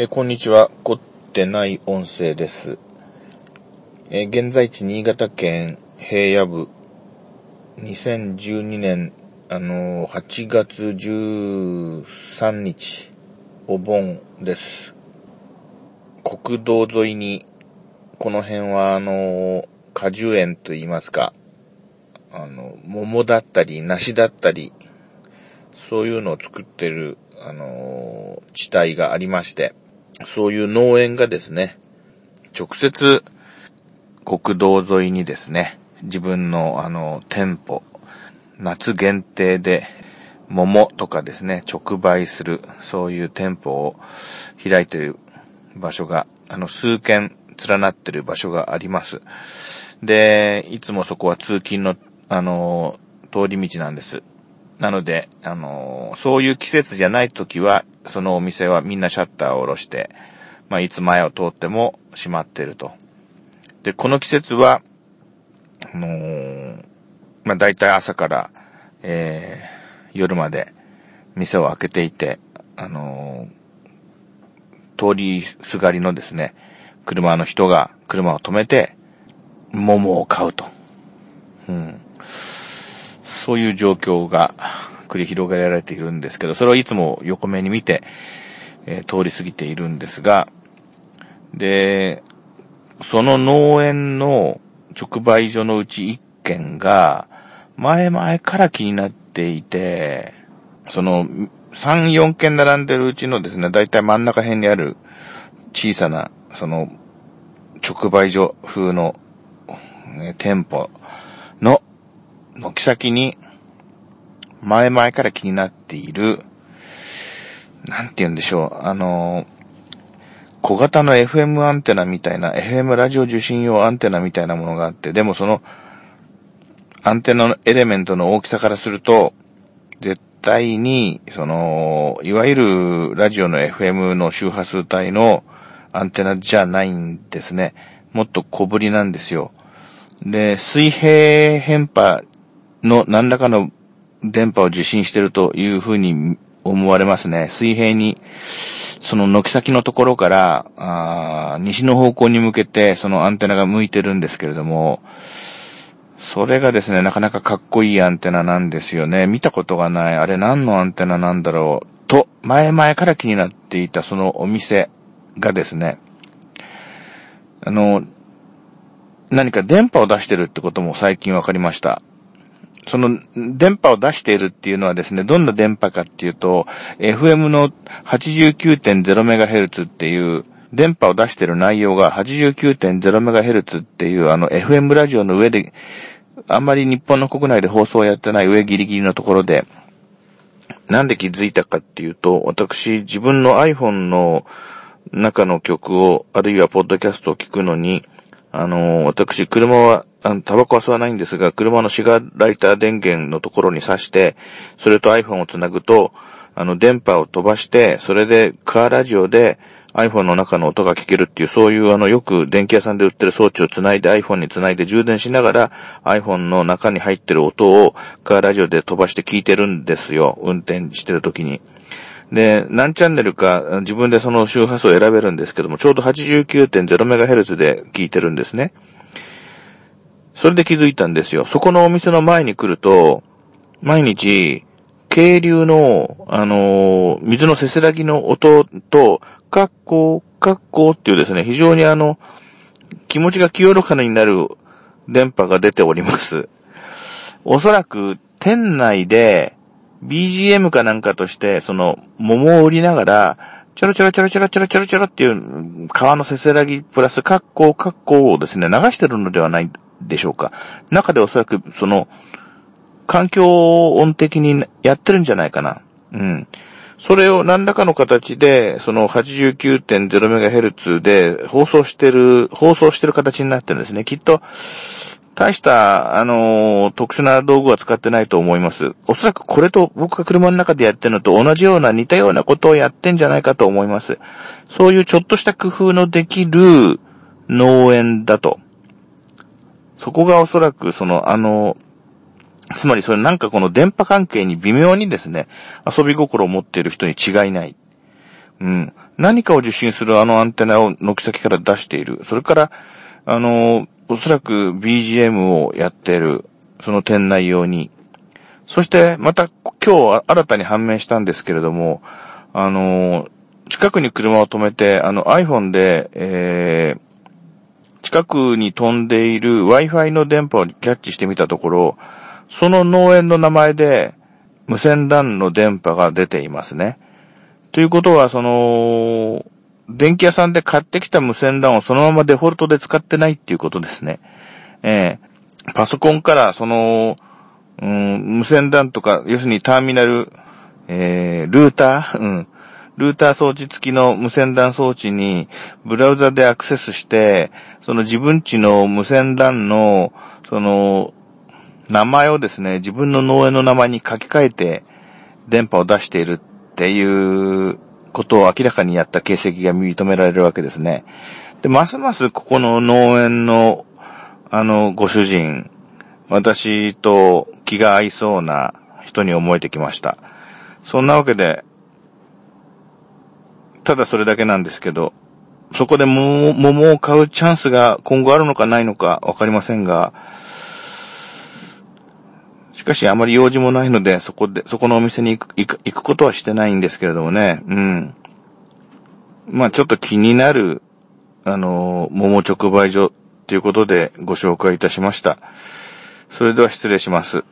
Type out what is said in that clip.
えーこんにちは。凝ってない音声です。えー現在地新潟県平野部、2012年、あのー8月13日、お盆です。国道沿いに、この辺はあの果樹園と言いますか、あの、桃だったり、梨だったり、そういうのを作ってる、あの地帯がありまして、そういう農園がですね、直接、国道沿いにですね、自分のあの、店舗、夏限定で、桃とかですね、直売する、そういう店舗を開いている場所が、あの、数軒連なってる場所があります。で、いつもそこは通勤の、あの、通り道なんです。なので、あの、そういう季節じゃない時は、そのお店はみんなシャッターを下ろして、まあ、いつ前を通っても閉まってると。で、この季節は、あのーまあ、大体朝から、えー、夜まで店を開けていて、あのー通りすがりのですね、車の人が車を止めて、桃を買うと。うん。そういう状況が繰り広げられているんですけど、それをいつも横目に見て、えー通り過ぎているんですが、で、その農園の直売所のうち一軒が、前々から気になっていて、その、3、4軒並んでるうちのですね、だいたい真ん中辺にある小さな、その、直売所風の、ね店舗の軒先に、前々から気になっている、なんて言うんでしょう、あの、小型の FM アンテナみたいな、FM ラジオ受信用アンテナみたいなものがあって、でもその、アンテナのエレメントの大きさからすると、絶対に、その、いわゆるラジオの FM の周波数帯のアンテナじゃないんですね。もっと小ぶりなんですよ。で、水平変波の何らかの電波を受信しているというふうに思われますね。水平に、その軒先のところから、あ西の方向に向けてそのアンテナが向いてるんですけれども、それがですね、なかなかかっこいいアンテナなんですよね。見たことがない。あれ何のアンテナなんだろう。と、前々から気になっていたそのお店がですね、あの、何か電波を出してるってことも最近わかりました。その、電波を出しているっていうのはですね、どんな電波かっていうと、FM の 89.0MHz っていう、電波を出している内容が 89.0MHz っていう、あの、FM ラジオの上で、あんまり日本の国内で放送をやってない上ギリギリのところで、なんで気づいたかっていうと、私、自分の iPhone の中の曲を、あるいはポッドキャストを聞くのに、あの、私、車は、あのタバコは吸わないんですが、車のシガーライター電源のところに挿して、それと iPhone をつなぐと、あの、電波を飛ばして、それでカーラジオで iPhone の中の音が聞けるっていう、そういうあの、よく電気屋さんで売ってる装置をつないで iPhone につないで充電しながら iPhone の中に入ってる音をカーラジオで飛ばして聞いてるんですよ。運転してる時に。で、何チャンネルか自分でその周波数を選べるんですけども、ちょうど 89.0MHz で聞いてるんですね。それで気づいたんですよ。そこのお店の前に来ると、毎日、渓流の、あのー水のせせらぎの音と、カッコー、カッコーっていうですね、非常にあの、気持ちが清らかになる電波が出ております。おそらく、店内で、BGM かなんかとして、その、桃を売りながら、ちょろちょろちょろちょろちょろちょろちょろっていう、川のせせらぎプラス、カッコー、カッコーをですね、流してるのではないでしょうか。中でおそらく、その、環境音的にやってるんじゃないかな。うん。それを何らかの形で、その 89.0MHz で放送してる、放送してる形になってるんですね。きっと、大した、あのー特殊な道具は使ってないと思います。おそらくこれと僕が車の中でやってるのと同じような似たようなことをやってんじゃないかと思います。そういうちょっとした工夫のできる農園だと。そこがおそらくその、あのつまりそれなんかこの電波関係に微妙にですね、遊び心を持っている人に違いない。うん。何かを受信するあのアンテナを軒先から出している。それから、あの、おそらく BGM をやっている。その店内用に。そして、また今日新たに判明したんですけれども、あの、近くに車を止めて、あの iPhone で、えー、近くに飛んでいる Wi-Fi の電波をキャッチしてみたところ、その農園の名前で無線 LAN の電波が出ていますね。ということは、その、電気屋さんで買ってきた無線 LAN をそのままデフォルトで使ってないっていうことですね。えー、パソコンからその、うん、無線 LAN とか、要するにターミナル、えー、ルーター、うん、ルーター装置付きの無線 LAN 装置にブラウザでアクセスして、その自分ちの無線 LAN の、その、名前をですね、自分の農園の名前に書き換えて電波を出しているっていうことを明らかにやった形跡が認められるわけですね。で、ますますここの農園の、あの、ご主人、私と気が合いそうな人に思えてきました。そんなわけで、ただそれだけなんですけど、そこで桃を買うチャンスが今後あるのかないのかわかりませんが、しかしあまり用事もないので、そこで、そこのお店に行く、行く、行くことはしてないんですけれどもね。うん。まあちょっと気になる、あの、桃直売所っていうことでご紹介いたしました。それでは失礼します。